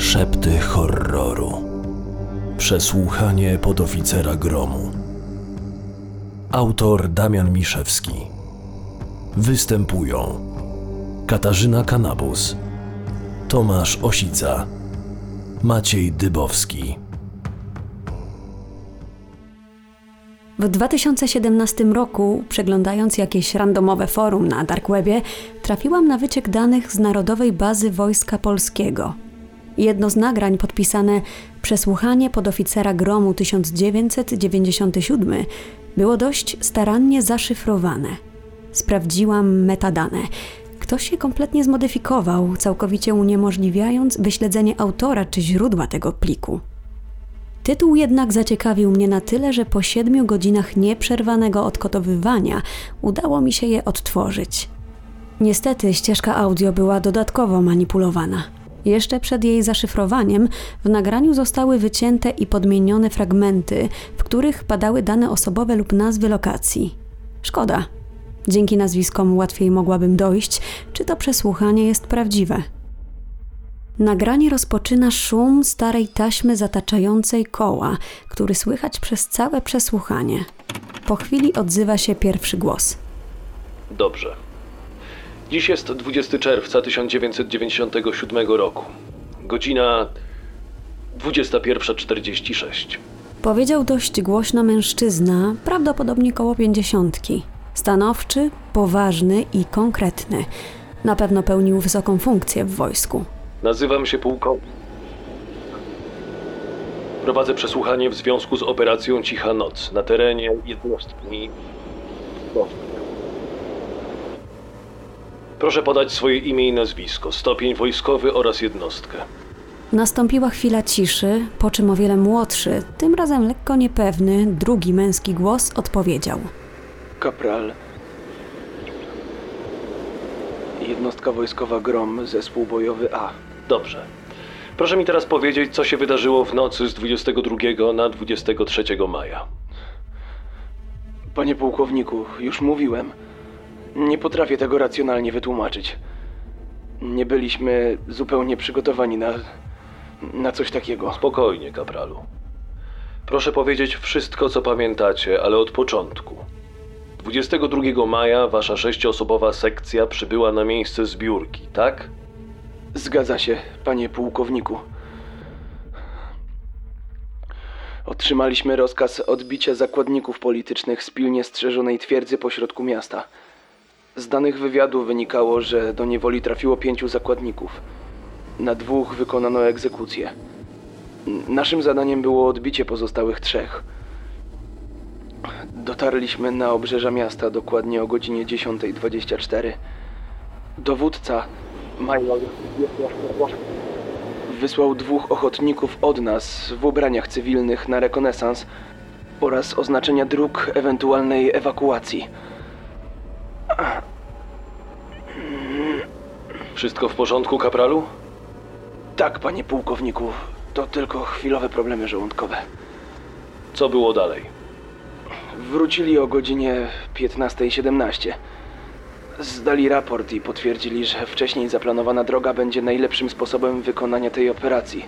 Szepty horroru. Przesłuchanie podoficera gromu. Autor Damian Miszewski. Występują Katarzyna Kanabus, Tomasz Osica, Maciej Dybowski. W 2017 roku, przeglądając jakieś randomowe forum na Darkwebie, trafiłam na wyciek danych z Narodowej Bazy Wojska Polskiego. Jedno z nagrań podpisane Przesłuchanie podoficera gromu 1997 było dość starannie zaszyfrowane. Sprawdziłam metadane. Ktoś je kompletnie zmodyfikował, całkowicie uniemożliwiając wyśledzenie autora czy źródła tego pliku. Tytuł jednak zaciekawił mnie na tyle, że po siedmiu godzinach nieprzerwanego odkodowywania udało mi się je odtworzyć. Niestety ścieżka audio była dodatkowo manipulowana. Jeszcze przed jej zaszyfrowaniem w nagraniu zostały wycięte i podmienione fragmenty, w których padały dane osobowe lub nazwy lokacji. Szkoda. Dzięki nazwiskom łatwiej mogłabym dojść, czy to przesłuchanie jest prawdziwe. Nagranie rozpoczyna szum starej taśmy zataczającej koła, który słychać przez całe przesłuchanie. Po chwili odzywa się pierwszy głos. Dobrze. Dziś jest 20 czerwca 1997 roku. Godzina 21.46. Powiedział dość głośno mężczyzna, prawdopodobnie koło pięćdziesiątki. Stanowczy, poważny i konkretny. Na pewno pełnił wysoką funkcję w wojsku. Nazywam się pułkownik. Prowadzę przesłuchanie w związku z operacją Cicha Noc na terenie jednostki. Proszę podać swoje imię i nazwisko, stopień wojskowy oraz jednostkę. Nastąpiła chwila ciszy, po czym o wiele młodszy, tym razem lekko niepewny, drugi męski głos odpowiedział. Kapral. Jednostka wojskowa Grom, zespół bojowy A. Dobrze. Proszę mi teraz powiedzieć, co się wydarzyło w nocy z 22 na 23 maja. Panie pułkowniku, już mówiłem. Nie potrafię tego racjonalnie wytłumaczyć. Nie byliśmy zupełnie przygotowani na. na coś takiego. Spokojnie, kapralu. Proszę powiedzieć wszystko, co pamiętacie, ale od początku. 22 maja wasza sześcioosobowa sekcja przybyła na miejsce zbiórki, tak? Zgadza się, panie pułkowniku. Otrzymaliśmy rozkaz odbicia zakładników politycznych z pilnie strzeżonej twierdzy pośrodku miasta. Z danych wywiadu wynikało, że do niewoli trafiło pięciu zakładników. Na dwóch wykonano egzekucję. Naszym zadaniem było odbicie pozostałych trzech. Dotarliśmy na obrzeża miasta dokładnie o godzinie 10.24. Dowódca, major, wysłał dwóch ochotników od nas w ubraniach cywilnych na rekonesans oraz oznaczenia dróg ewentualnej ewakuacji. Wszystko w porządku, kapralu? Tak, panie pułkowniku, to tylko chwilowe problemy żołądkowe. Co było dalej? Wrócili o godzinie 15.17. Zdali raport i potwierdzili, że wcześniej zaplanowana droga będzie najlepszym sposobem wykonania tej operacji.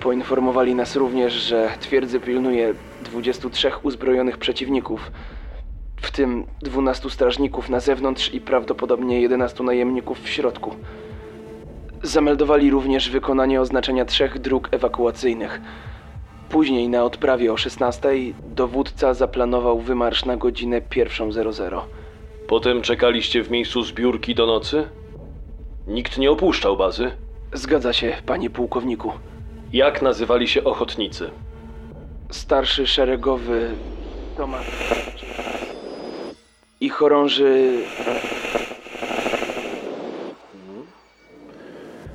Poinformowali nas również, że twierdzy pilnuje 23 uzbrojonych przeciwników, w tym 12 strażników na zewnątrz i prawdopodobnie 11 najemników w środku. Zameldowali również wykonanie oznaczenia trzech dróg ewakuacyjnych. Później na odprawie o 16 dowódca zaplanował wymarsz na godzinę 1.00. Potem czekaliście w miejscu zbiórki do nocy? Nikt nie opuszczał bazy? Zgadza się, panie pułkowniku. Jak nazywali się ochotnicy? Starszy szeregowy Tomasz i chorąży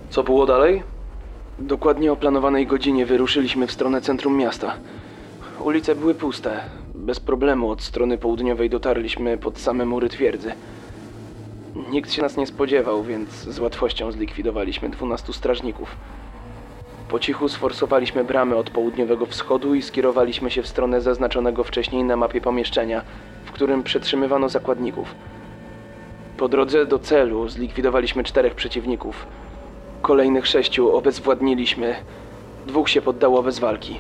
Co było dalej? dokładnie o planowanej godzinie wyruszyliśmy w stronę centrum miasta. Ulice były puste. Bez problemu od strony południowej dotarliśmy pod same mury twierdzy. Nikt się nas nie spodziewał, więc z łatwością zlikwidowaliśmy 12 strażników. Po cichu sforsowaliśmy bramy od południowego wschodu i skierowaliśmy się w stronę zaznaczonego wcześniej na mapie pomieszczenia, którym przetrzymywano zakładników. Po drodze do celu zlikwidowaliśmy czterech przeciwników. Kolejnych sześciu obezwładniliśmy. Dwóch się poddało bez walki.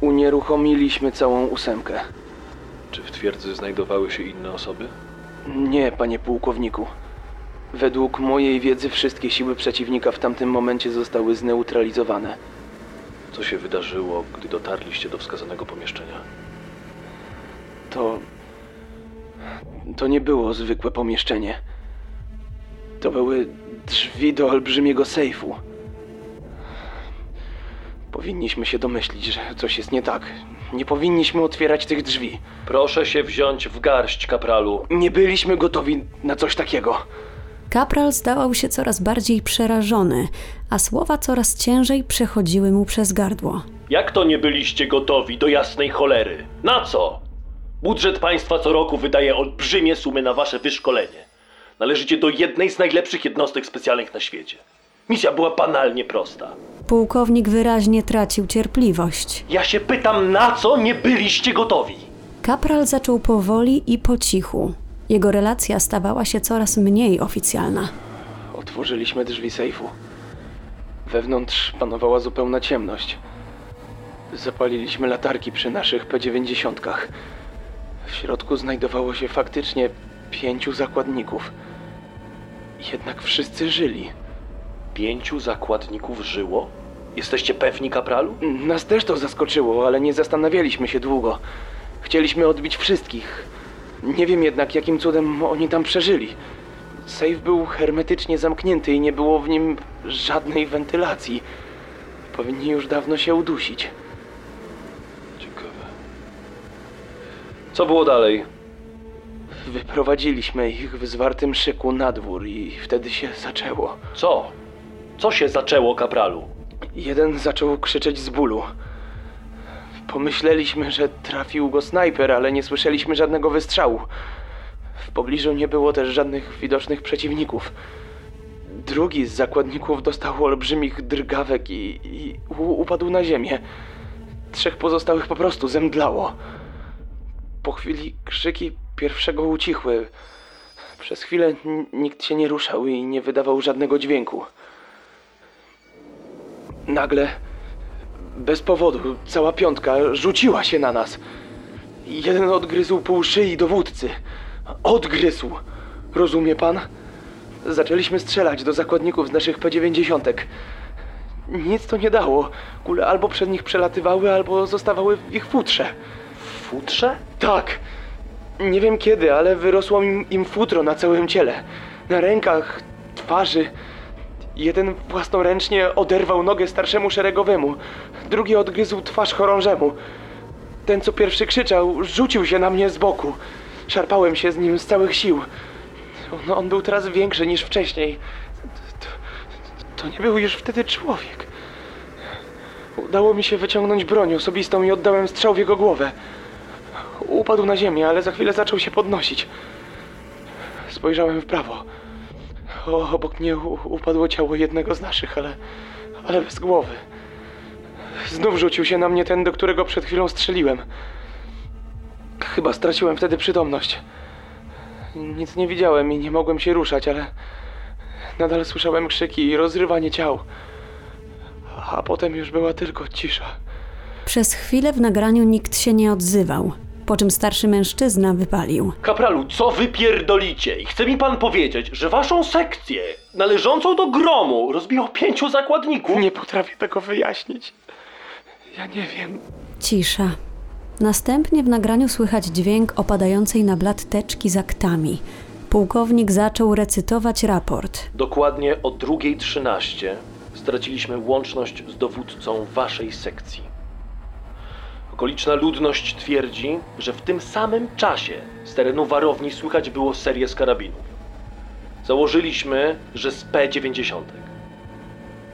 Unieruchomiliśmy całą ósemkę. Czy w twierdzy znajdowały się inne osoby? Nie, panie pułkowniku. Według mojej wiedzy wszystkie siły przeciwnika w tamtym momencie zostały zneutralizowane. Co się wydarzyło, gdy dotarliście do wskazanego pomieszczenia? To. To nie było zwykłe pomieszczenie. To były drzwi do olbrzymiego sejfu. Powinniśmy się domyślić, że coś jest nie tak. Nie powinniśmy otwierać tych drzwi. Proszę się wziąć w garść, kapralu. Nie byliśmy gotowi na coś takiego. Kapral zdawał się coraz bardziej przerażony, a słowa coraz ciężej przechodziły mu przez gardło. Jak to nie byliście gotowi do jasnej cholery? Na co? Budżet państwa co roku wydaje olbrzymie sumy na wasze wyszkolenie. Należycie do jednej z najlepszych jednostek specjalnych na świecie. Misja była banalnie prosta. Pułkownik wyraźnie tracił cierpliwość. Ja się pytam, na co nie byliście gotowi? Kapral zaczął powoli i po cichu. Jego relacja stawała się coraz mniej oficjalna. Otworzyliśmy drzwi sejfu. Wewnątrz panowała zupełna ciemność. Zapaliliśmy latarki przy naszych P90. W środku znajdowało się faktycznie pięciu zakładników. Jednak wszyscy żyli. Pięciu zakładników żyło? Jesteście pewni, kapralu? Nas też to zaskoczyło, ale nie zastanawialiśmy się długo. Chcieliśmy odbić wszystkich. Nie wiem jednak, jakim cudem oni tam przeżyli. Sejf był hermetycznie zamknięty i nie było w nim żadnej wentylacji. Powinni już dawno się udusić. Co było dalej? Wyprowadziliśmy ich w zwartym szyku na dwór i wtedy się zaczęło. Co? Co się zaczęło, kapralu? Jeden zaczął krzyczeć z bólu. Pomyśleliśmy, że trafił go snajper, ale nie słyszeliśmy żadnego wystrzału. W pobliżu nie było też żadnych widocznych przeciwników. Drugi z zakładników dostał olbrzymich drgawek i, i upadł na ziemię. Trzech pozostałych po prostu zemdlało. Po chwili krzyki pierwszego ucichły. Przez chwilę nikt się nie ruszał i nie wydawał żadnego dźwięku. Nagle, bez powodu, cała piątka rzuciła się na nas. Jeden odgryzł pół szyi dowódcy. Odgryzł. Rozumie pan? Zaczęliśmy strzelać do zakładników z naszych P90. Nic to nie dało. Kule albo przed nich przelatywały, albo zostawały w ich futrze. Futrze? Tak. Nie wiem kiedy, ale wyrosło im, im futro na całym ciele. Na rękach, twarzy. Jeden własnoręcznie oderwał nogę starszemu szeregowemu. Drugi odgryzł twarz chorążemu. Ten, co pierwszy krzyczał, rzucił się na mnie z boku. Szarpałem się z nim z całych sił. On, on był teraz większy niż wcześniej. To, to nie był już wtedy człowiek. Udało mi się wyciągnąć broń osobistą i oddałem strzał w jego głowę. Upadł na ziemię, ale za chwilę zaczął się podnosić. Spojrzałem w prawo. O, obok mnie upadło ciało jednego z naszych, ale, ale bez głowy. Znów rzucił się na mnie ten, do którego przed chwilą strzeliłem. Chyba straciłem wtedy przytomność. Nic nie widziałem i nie mogłem się ruszać, ale nadal słyszałem krzyki i rozrywanie ciał. A potem już była tylko cisza. Przez chwilę w nagraniu nikt się nie odzywał, po czym starszy mężczyzna wypalił. Kapralu, co wy pierdolicie? I chce mi pan powiedzieć, że waszą sekcję, należącą do gromu, rozbiło pięciu zakładników? Nie potrafię tego wyjaśnić. Ja nie wiem. Cisza. Następnie w nagraniu słychać dźwięk opadającej na blat teczki z aktami. Pułkownik zaczął recytować raport. Dokładnie o 2.13 straciliśmy łączność z dowódcą waszej sekcji. Okoliczna ludność twierdzi, że w tym samym czasie z terenu warowni słychać było serię z karabinów. Założyliśmy, że z P-90.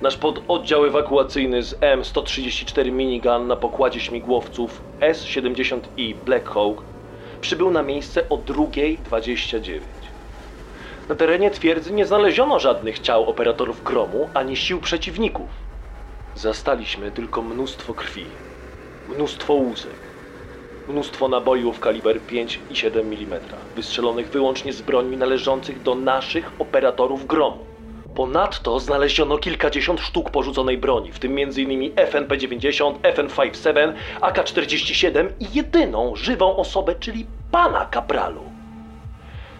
Nasz pododdział ewakuacyjny z M134 minigun na pokładzie śmigłowców S-70i Black Hawk przybył na miejsce o 2.29. Na terenie twierdzy nie znaleziono żadnych ciał operatorów gromu ani sił przeciwników. Zastaliśmy tylko mnóstwo krwi, mnóstwo łusek, mnóstwo nabojów kaliber 5 i 7 mm, wystrzelonych wyłącznie z broni należących do naszych operatorów gromu. Ponadto znaleziono kilkadziesiąt sztuk porzuconej broni, w tym m.in. FNP-90, FN-57, AK-47 i jedyną żywą osobę, czyli pana Kapralu.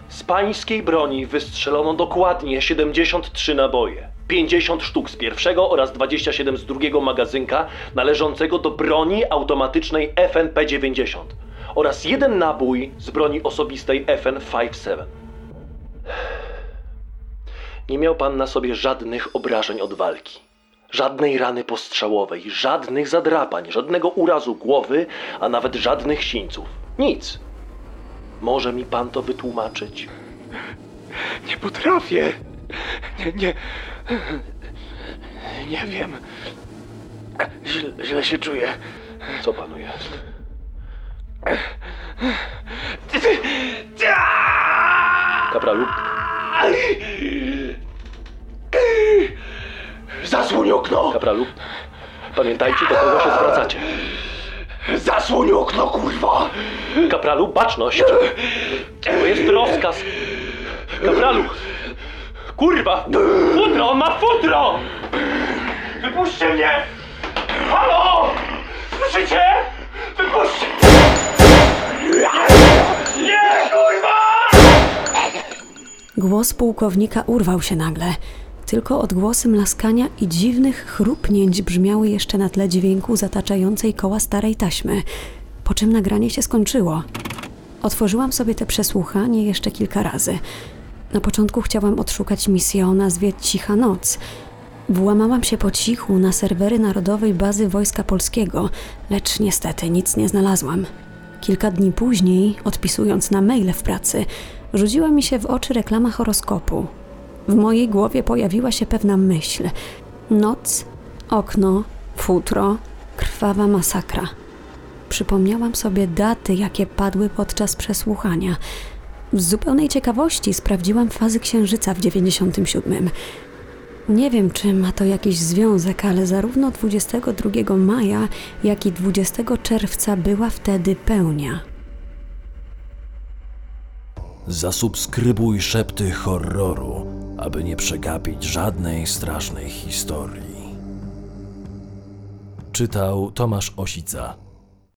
Z pańskiej broni wystrzelono dokładnie 73 naboje. 50 sztuk z pierwszego oraz 27 z drugiego magazynka należącego do broni automatycznej FNP-90 oraz jeden nabój z broni osobistej FN-57. Nie miał pan na sobie żadnych obrażeń od walki. Żadnej rany postrzałowej, żadnych zadrapań, żadnego urazu głowy, a nawet żadnych sińców. Nic. Może mi pan to wytłumaczyć? Nie potrafię. Nie, nie. Nie wiem. Źle, źle się czuję. Co panu jest? Kapralu, Zasłoń okno! kapralu, pamiętajcie do kogo się zwracacie. Zasłoń okno, kurwa! Kapralu, baczność! To jest rozkaz! Kapralu! Kurwa! Futro! On ma futro! Wypuśćcie mnie! Halo! Słyszycie? Wypuśćcie! Nie, kurwa! Głos pułkownika urwał się nagle. Tylko odgłosy mlaskania i dziwnych chrupnięć brzmiały jeszcze na tle dźwięku zataczającej koła starej taśmy, po czym nagranie się skończyło. Otworzyłam sobie te przesłuchanie jeszcze kilka razy. Na początku chciałam odszukać misję o nazwie Cicha Noc. Włamałam się po cichu na serwery Narodowej Bazy Wojska Polskiego, lecz niestety nic nie znalazłam. Kilka dni później, odpisując na maile w pracy, rzuciła mi się w oczy reklama horoskopu. W mojej głowie pojawiła się pewna myśl. Noc, okno, futro, krwawa masakra. Przypomniałam sobie daty, jakie padły podczas przesłuchania. Z zupełnej ciekawości sprawdziłam fazy księżyca w 97. Nie wiem, czy ma to jakiś związek, ale zarówno 22 maja, jak i 20 czerwca była wtedy pełnia. Zasubskrybuj szepty horroru, aby nie przegapić żadnej strasznej historii. Czytał Tomasz Osica.